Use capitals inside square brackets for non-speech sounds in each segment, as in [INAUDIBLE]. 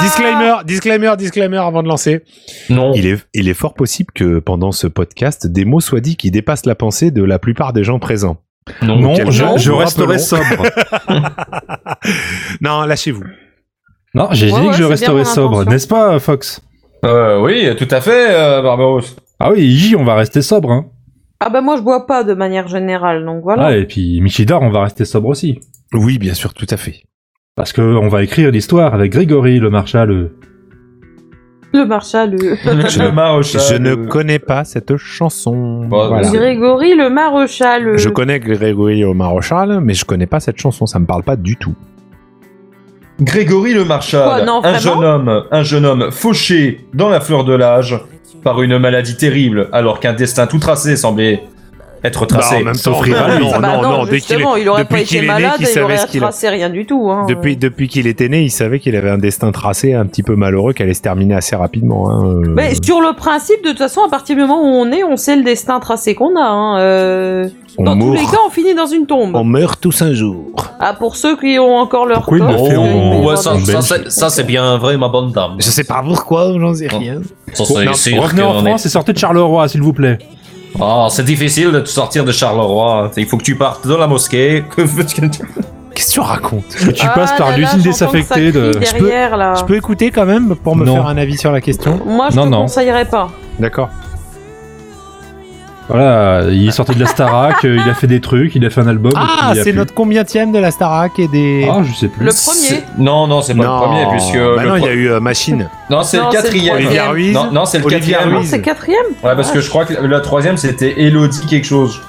Disclaimer, disclaimer, disclaimer avant de lancer. Non. Il est, il est fort possible que pendant ce podcast, des mots soient dits qui dépassent la pensée de la plupart des gens présents. Non. Je, resterai sobre. [LAUGHS] [LAUGHS] Non, lâchez-vous. Non, j'ai Ouais, dit ouais, que je resterai sobre, n'est-ce pas, Fox? Euh, oui, tout à fait, euh, Barbaros. Ah oui, Iji, on va rester sobre, hein. Ah bah moi je bois pas de manière générale, donc voilà. Ah, et puis Michidar, on va rester sobre aussi. Oui, bien sûr, tout à fait. Parce que on va écrire l'histoire avec Grégory, le marshal. Le Marshal, [LAUGHS] le... Le maréchal. Je ne euh, connais pas cette chanson. Voilà. Grégory le Maréchal. Je connais Grégory au Maréchal, mais je connais pas cette chanson, ça me parle pas du tout. Grégory le Marshal, Quoi, non, un jeune homme, un jeune homme fauché dans la fleur de l'âge par une maladie terrible, alors qu'un destin tout tracé semblait être tracé. Bah, en même temps, Sauf que- Rira, non, Ah bah non, non, dès qu'il est- justement, il aurait pas été malade, il savait aurait tracé rien du tout. Hein. Depuis, depuis qu'il était né, il savait qu'il avait un destin tracé un petit peu malheureux qui allait se terminer assez rapidement. Hein. euh. Mais sur le principe, de toute façon, à partir du moment où on est, on sait le destin tracé qu'on a. Hein. euh, on, Dans tous les cas, on finit dans une tombe. on meurt tous un jour. Ah, pour ceux qui ont encore leur Pourquoi il corps. fait il y ouais, ça, ça, ça, c'est- ça, c'est bien vrai, ma bonne dame. Je sais pas pourquoi, j'en sais rien. Ça, c'est non, en France et sortez de Charleroi, s'il vous plaît. Ah, c'est difficile de te sortir de Charleroi. Il faut que tu partes dans la mosquée. [LAUGHS] Que veux-tu Qu'est-ce que tu racontes? Que tu Ah passes par l'usine désaffectée de. Je peux- derrière, là. Je peux écouter quand même pour me Non. faire un avis sur la question? Moi, je non. conseillerais pas. D'accord. Voilà, il est sorti de la Starac, euh, il a fait des trucs, il a fait un album. et Ah, c'est notre combienième de la Starac et des... Ah, je sais plus. Le premier. Non, non, c'est pas le premier, puisque. bah le non, il y a eu euh, Machine. Non, c'est le quatrième. Olivia Ruiz. Non, non, c'est le quatrième. Non, Ruiz. c'est quatrième Ouais, parce que je crois que la troisième c'était Elodie quelque chose.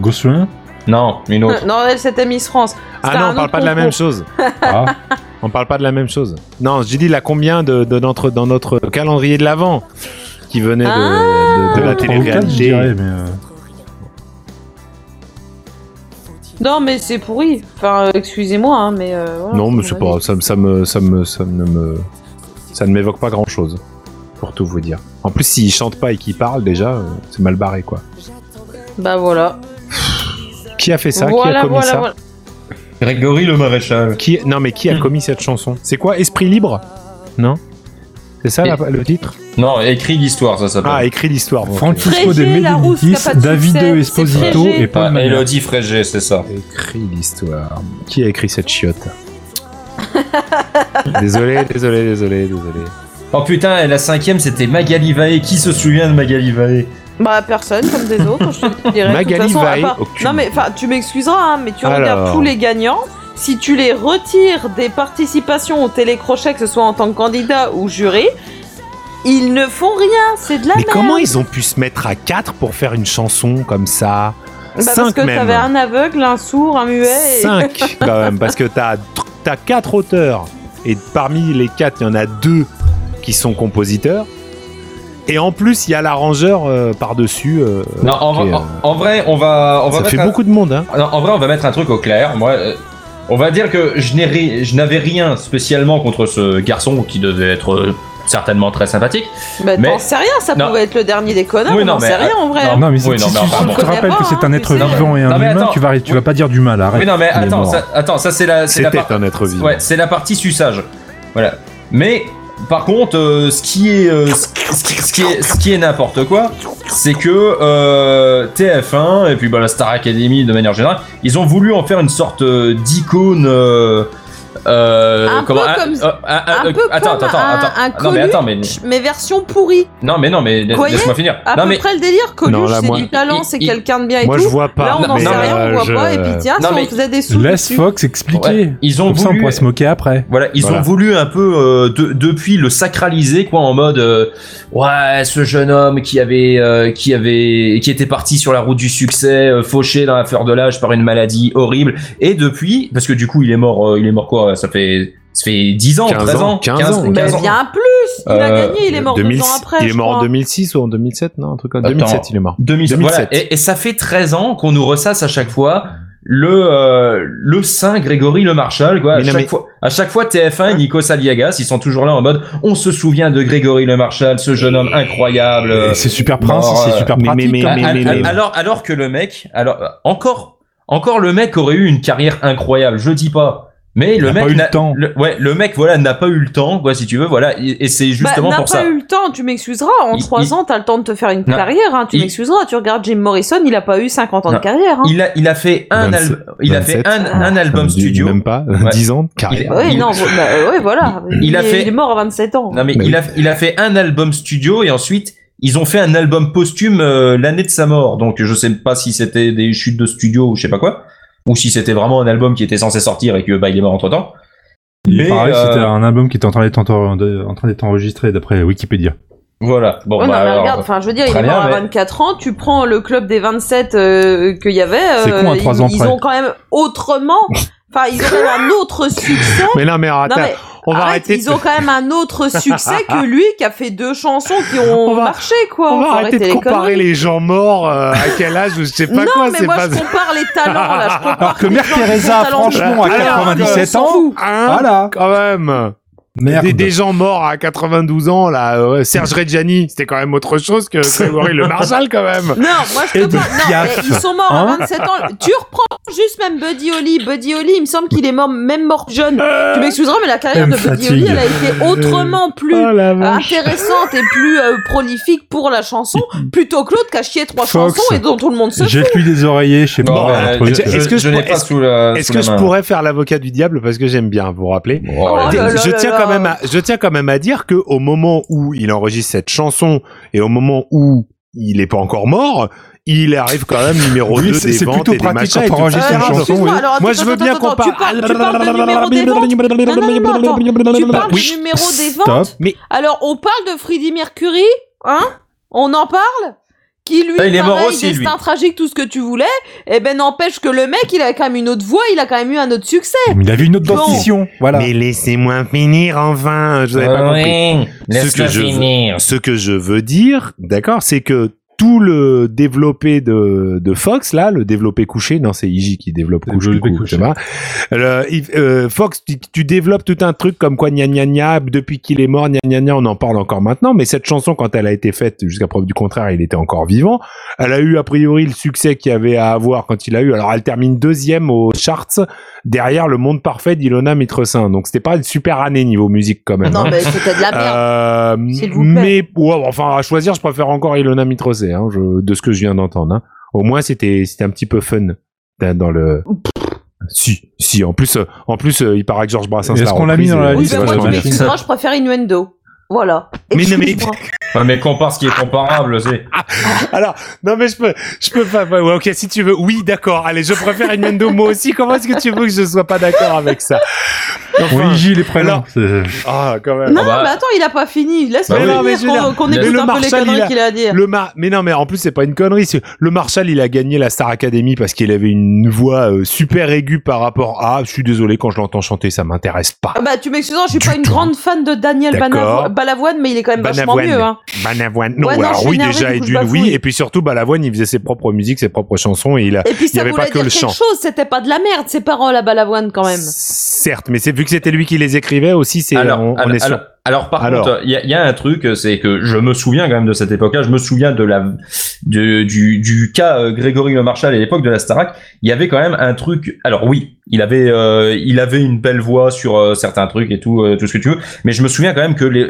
Gossuin Non, une autre. Non, elle, c'était Miss France. Ah non, on parle pas de la même chose. [LAUGHS] Ah, On parle pas de la même chose. Non, j'ai dit la combien de, de notre, dans notre calendrier de l'avant qui venait de, de, de la je télé-réalité. euh, Non, mais c'est pourri. Enfin, euh, excusez-moi, hein, mais. euh, voilà, Non, mais c'est pas, ça, me- ça me, ça me, ça ne me, ça ne m'évoque pas grand chose, pour tout vous dire. En plus, s'il chante pas et qu'il parle, déjà, c'est mal barré, quoi. Bah voilà. Qui a fait ça? Qui a commis voilà, ça? voilà. Grégory le maréchal. Qui, non, mais qui a commis cette chanson? C'est quoi? Esprit libre? Non C'est ça la- le titre Non, écrit l'histoire, ça s'appelle. Ah, écrit l'histoire. Francisco de Frégé, Médicis, qui a pas de David succès, Esposito et Paul Ah. Elodie Frégé, c'est ça. Écrit l'histoire. Qui a écrit cette chiotte [LAUGHS] Désolé, désolé, désolé, désolé. Oh putain, et la cinquième c'était Magali Vaé. Qui se souvient de Magali Vaé Bah personne comme des autres, je te dirais. De toute Magali façon, Vaille, part- aucune. Non mais enfin, tu m'excuseras, hein, mais tu Alors. regardes tous les gagnants. Si tu les retires des participations au télécrochet, que ce soit en tant que candidat ou jury, ils ne font rien. C'est de la Mais merde. comment ils ont pu se mettre à 4 pour faire une chanson comme ça Bah, Parce 5 que même. t'avais un aveugle, un sourd, un muet. et- 5 [LAUGHS] quand même, parce que t'as as 4 auteurs, et parmi les 4, il y en a 2 qui sont compositeurs. Et en plus, il y a l'arrangeur euh, par-dessus. euh, Non, en, qui est, en- euh, en vrai, on va, on va ça fait un- beaucoup de monde, hein. Non, en vrai, on va mettre un truc au clair. Moi, euh, on va dire que je n'ai ri- je n'avais rien spécialement contre ce garçon qui devait être euh, certainement très sympathique. Bah, Mais- t'en sais rien, ça Non. pouvait être le dernier des connards, Oui, on non, n'en sait rien en vrai. non, Non, mais Oui, si non, tu te rappelles que c'est un être vivant et un humain, attends. tu vas, tu vas pas dire du mal, arrête. Oui, non, mais attends, ça, attends, ça c'est la, c'est la, C'était par- un être vivant. ouais, c'est la partie suçage. Voilà. Mais par contre, euh, ce qui est, euh, ce, qui, ce qui est, ce qui est n'importe quoi, c'est que euh, TF1 et puis bah, la Star Academy de manière générale, ils ont voulu en faire une sorte euh, d'icône. Euh, euh, Un peu comme- euh, un- un- un peu attends, comme attends, un- attends. un non mais attends, mais Mais version pourrie. non mais non mais laisse-moi finir. À non peu mais près le délire. Coluche, Non, là, c'est moi- du talent, il- c'est il- quelqu'un de bien et Moi, tout. je vois pas. Là, on n'en mais sait non, rien, on euh, voit je- pas. Et puis tiens, Non, si mais- on faisait des sous Laisse dessus. Fox expliquer. Ouais, ils ont Comme ça, on voulu- pourrait se moquer après. Voilà, ils Voilà. ont voulu un peu euh, de- depuis le sacraliser quoi en mode euh, ouais ce jeune homme qui avait euh, qui avait qui était parti sur la route du succès euh, fauché dans la fleur de l'âge par une maladie horrible et depuis parce que du coup il est mort euh, il est mort quoi ça fait ça fait 10 ans 15 13 ans ans, 15 ans. Mais 15 ans. bien plus Il a Euh, gagné, il est mort deux 2006 ans après. Il est mort en crois. 2006 ou en 2007, non Un truc comme Attends. 2007, il est mort. 2007. 2007. Voilà. Et, et ça fait 13 ans qu'on nous ressasse à chaque fois le euh, le saint Grégory le Marshal quoi. À Mais non, chaque mais- fois à chaque fois TF1 et Nico Saliagas ils sont toujours là en mode on se souvient de Grégory le Marshal ce jeune homme incroyable. C'est super prince, c'est euh, super pratique. mais- mais- mais- mais- alors alors que le mec alors euh, encore encore le mec aurait eu une carrière incroyable je dis pas Mais Il le a mec pas eu le n'a- temps. le- ouais, le mec, voilà, n'a pas eu le temps, quoi, si tu veux, voilà. Et et c'est Bah, justement n'a pour pas ça. eu le temps, tu m'excuseras. En Il- 3 il- ans, t'as le temps de te faire une Non. carrière, hein, tu Il- m'excuseras. Tu regardes Jim Morrison, il a pas eu 50 ans Non. de carrière. Hein. Il a, il a fait un 27, album, il a fait 27. un, un album studio. Même pas, Ouais. 10 ans de Il carrière. est- Ouais, il- non, bah, euh, ouais, voilà. [LAUGHS] Il Il, a est, fait- il est mort à 27 ans. Non mais Mais il a, il a fait un album studio et ensuite ils ont fait un album posthume euh, l'année de sa mort. Donc je sais pas si c'était des chutes de studio ou je sais pas quoi, ou si c'était vraiment un album qui était censé sortir et que bah il est mort entre temps. Mais, que euh, c'était un album qui était en train d'être en, en train d'être enregistré d'après Wikipédia. Voilà. Bon Ouais, bah, non, mais alors, regarde, enfin, je veux dire, il est mort bien, à mais- 24 ans. Tu prends le club des 27 euh, qu'il y avait. C'est euh, con, à trois ils, ans ils ont quand même autrement. Enfin, ils ont un autre succès. Mais non, mais Non, attends, mais on va arrête, arrêter. ils ont quand même un autre succès que lui qui a fait deux chansons qui ont [LAUGHS] On va- marché, quoi. On va arrêter de comparer les gens morts euh, à quel âge ou je sais pas non, quoi. mais C'est moi pas. je compare les talents là. Je [LAUGHS] compare Alors que Mère Teresa, franchement, à Alors, 97 on s'en ans. Hein voilà. Quand même. Merde. Des, des gens morts à 92 ans, là. euh, Serge Reggiani, c'était quand même autre chose que [LAUGHS] Grégory Le Marshall, quand même. Non, moi je te parle. Non, mais ils sont morts Hein à 27 ans. Tu reprends juste même Buddy Holly. Buddy Holly, il me semble qu'il est mort, même mort jeune. Tu m'excuseras, mais la carrière de Buddy. Holly, elle a été autrement plus Oh intéressante et plus euh, prolifique pour la chanson, plutôt que l'autre qui a chié trois Fox. chansons et dont tout le monde se fout. Lui des oreillers, je sais pas. Est-ce que je je n'ai pourrais- pas sous la. Est-ce sous que la je pourrais faire l'avocat du diable parce que j'aime bien vous rappeler Oh là je là tiens là. quand même à, je tiens quand même à dire que au moment où il enregistre cette chanson et au moment où il est pas encore mort, il arrive quand même numéro Oui, 2 c'est- des c'est ventes plutôt et des pratique machins alors, Moi, je veux bien qu'on tu parles, tu parles de numéro des ventes. Non, non, non, attends. Tu parles Oui. du numéro des ventes. Alors, on parle de Freddie Mercury, hein On en parle Qui lui, Ah, il est mort lui. destin tragique, tout ce que tu voulais. Eh ben, n'empêche que le mec, il a quand même une autre voix, il a quand même eu un autre succès. Mais il avait une autre Bon. dentition. Voilà. mais laissez-moi finir enfin, je n'avais pas compris. Veux- finir. Ce que je veux dire, d'accord, c'est que tout le développé de, de Fox, là, le développé couché, non, c'est Iji qui développe Le couche, du coup, couché. Le- euh, Fox, tu, tu développes tout un truc comme quoi gna gna gna, depuis qu'il est mort, gna gna gna, on en parle encore maintenant, mais cette chanson, quand elle a été faite, jusqu'à preuve du contraire, il était encore vivant. Elle a eu, a priori, le succès qu'il y avait à avoir quand il a eu. Alors, elle termine deuxième aux charts, derrière Le Monde Parfait d'Ilona Mitresin. Donc, c'était pas une super année niveau musique, quand même. Non, hein. mais c'était de la merde. Euh, S'il vous plaît. mais ouais, enfin à choisir, je préfère encore Ilona Mitrosé, hein, je- de ce que je viens d'entendre. Hein. Au moins c'était c'était un petit peu fun dans dans le. Si, si. En plus, euh, en plus, euh, il paraît que Georges Brassens. Est-ce qu'on l'a mis dans la Oui, liste, moi, je préfère Innuendo. Voilà. Mais non, mais-. [LAUGHS] Ouais, mais compare ce qui est comparable, c'est. [LAUGHS] Alors, non mais je peux, je peux pas. Ouais, ok, si tu veux. Oui, d'accord. Allez, je préfère Innuendo moi aussi. Comment est-ce que tu veux que je sois pas d'accord avec ça? Enfin, Oui, J, les prénoms. Ah, quand même. Non, bah- mais attends, il a pas fini. Laisse-le Bah oui. Non, qu'on écoute le un peu les conneries a- qu'il a à dire. Le Mar mais non, mais en plus c'est pas une connerie. c'est- Le Marshall, il a gagné la Star Academy parce qu'il avait une voix euh, super aiguë par rapport à. Je suis désolé quand je l'entends chanter, ça m'intéresse pas. Ah Bah, tu m'excuseras, je suis pas une tout. grande fan de Daniel D'accord. Balavoine, mais il est quand même vachement Banavoine. mieux, hein. Banavoine. Non, Ouais, non, alors oui énervée, déjà et d'une oui et puis surtout Balavoine, il faisait ses propres musiques, ses propres chansons et il a. Et puis Il y avait pas que dire le quelque chant. chose, c'était pas de la merde, ces paroles à Balavoine quand même. Certes, mais c'est vu que c'était lui qui les écrivait aussi, c'est Alors, on, on alors, est sûr. Alors, par Alors. contre, il y y a un truc, c'est que je me souviens quand même de cette époque-là. Je me souviens de la de, du du cas euh, Grégory Le Marchal à l'époque de la Starac. Il y avait quand même un truc. Alors oui, il avait euh, il avait une belle voix sur euh, certains trucs et tout euh, tout ce que tu veux. Mais je me souviens quand même que les,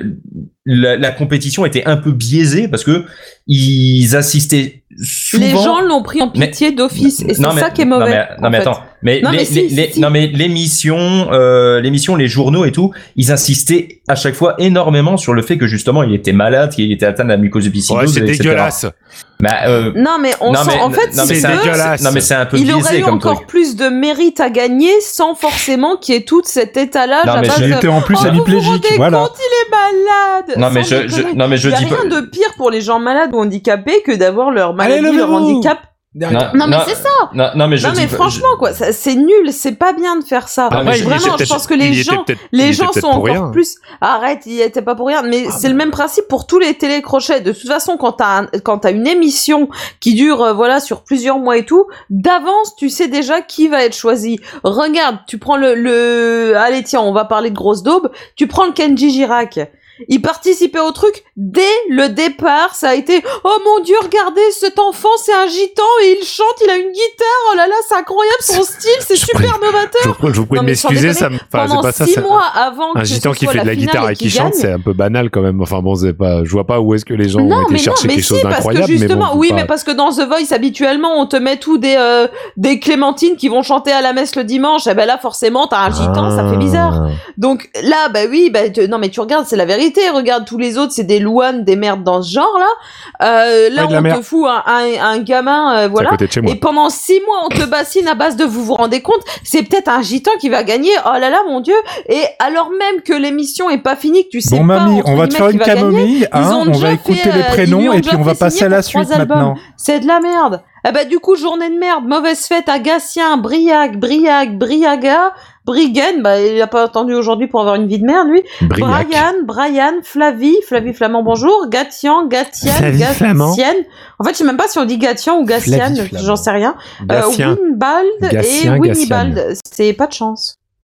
la, la compétition était un peu biaisée parce que ils assistaient souvent. Les gens l'ont pris en pitié d'office, et c'est ça qui est non, mauvais. mais, non, mais attends, mais, Non, les, mais si, les- si, les- si. non mais l'émission, euh, l'émission, les journaux et tout, ils insistaient à chaque fois énormément sur le fait que justement il était malade, qu'il était atteint de la mucose Ouais, c'est dégueulasse. Bah, euh, Non, mais on non, sent, mais- en fait, non, si mais c'est dégueulasse. non mais c'est un peu il aurait eu comme encore truc. plus de mérite à gagner sans forcément qu'il y ait tout cet étalage Non, à mais base de... était en plus Oh, hémiplégique. rendez Voilà. Non mais je, je- non mais je y a dis pas. rien de pire pour les gens malades ou handicapés que d'avoir leur Allez, maladie, leur levez-vous. handicap. Non, Non, mais c'est ça Non, non, mais je Non mais franchement quoi, c'est nul, c'est pas bien de faire ça. Ah, Vraiment, je pense que les gens, les gens sont encore plus. Arrête, il était pas pour rien. Mais Ah, c'est le même principe pour tous les télécrochets. De toute façon, quand t'as un- quand t'as une émission qui dure euh, voilà sur plusieurs mois et tout, d'avance tu sais déjà qui va être choisi. Regarde, tu prends le le allez tiens, on va parler de grosse daube. Tu prends le Kenji Girac. Ils participaient au truc dès le départ. Ça a été oh mon dieu, regardez cet enfant, c'est un gitan et il chante, il a une guitare. Oh là là, c'est incroyable son style, c'est super novateur. Je vous prie, de m'excuser, ça me, enfin, Pendant c'est pas ça, six mois avant un que gitan qui fait de la guitare et qui chante, c'est un peu banal quand même. Enfin bon, c'est pas, je vois pas où est-ce que les gens ont Non, été mais non, chercher mais quelque si, chose parce que d'incroyable, mais justement, bon, oui, pas- mais parce que dans The Voice, habituellement, on te met tout des, euh, des clémentines qui vont chanter à la messe le dimanche. Et ben là, forcément, t'as un gitan, ça fait bizarre. Ah. Donc là, bah oui, bah non mais tu regardes, c'est la vérité. Regarde tous les autres, c'est des louanes, des merdes dans ce genre-là. Euh, là, Ouais, on te fout un, un, un gamin, euh, voilà. Et pendant six mois, on te bassine à base de vous vous rendez compte, c'est peut-être un gitan qui va gagner. Oh là là, mon dieu! Et alors même que l'émission est pas finie, que tu sais Bon, pas. mamie, on va te faire une camomille, hein, ont on va écouter les euh, prénoms et puis on va passer à la suite maintenant. C'est de la merde. Ah bah du coup, journée de merde, mauvaise fête à Gatien, Briac, Briac, Briaga, Briguen, bah il a pas attendu aujourd'hui pour avoir une vie de merde lui. Briac. Brian, Brian, Flavie, Flavie Flamand, bonjour, Gatian, Flamand. Gatienne. En fait, je sais même pas si on dit Gatian ou Flamand. j'en sais rien. Euh. Winbald Gatien, et Winnibald, c'est pas de chance.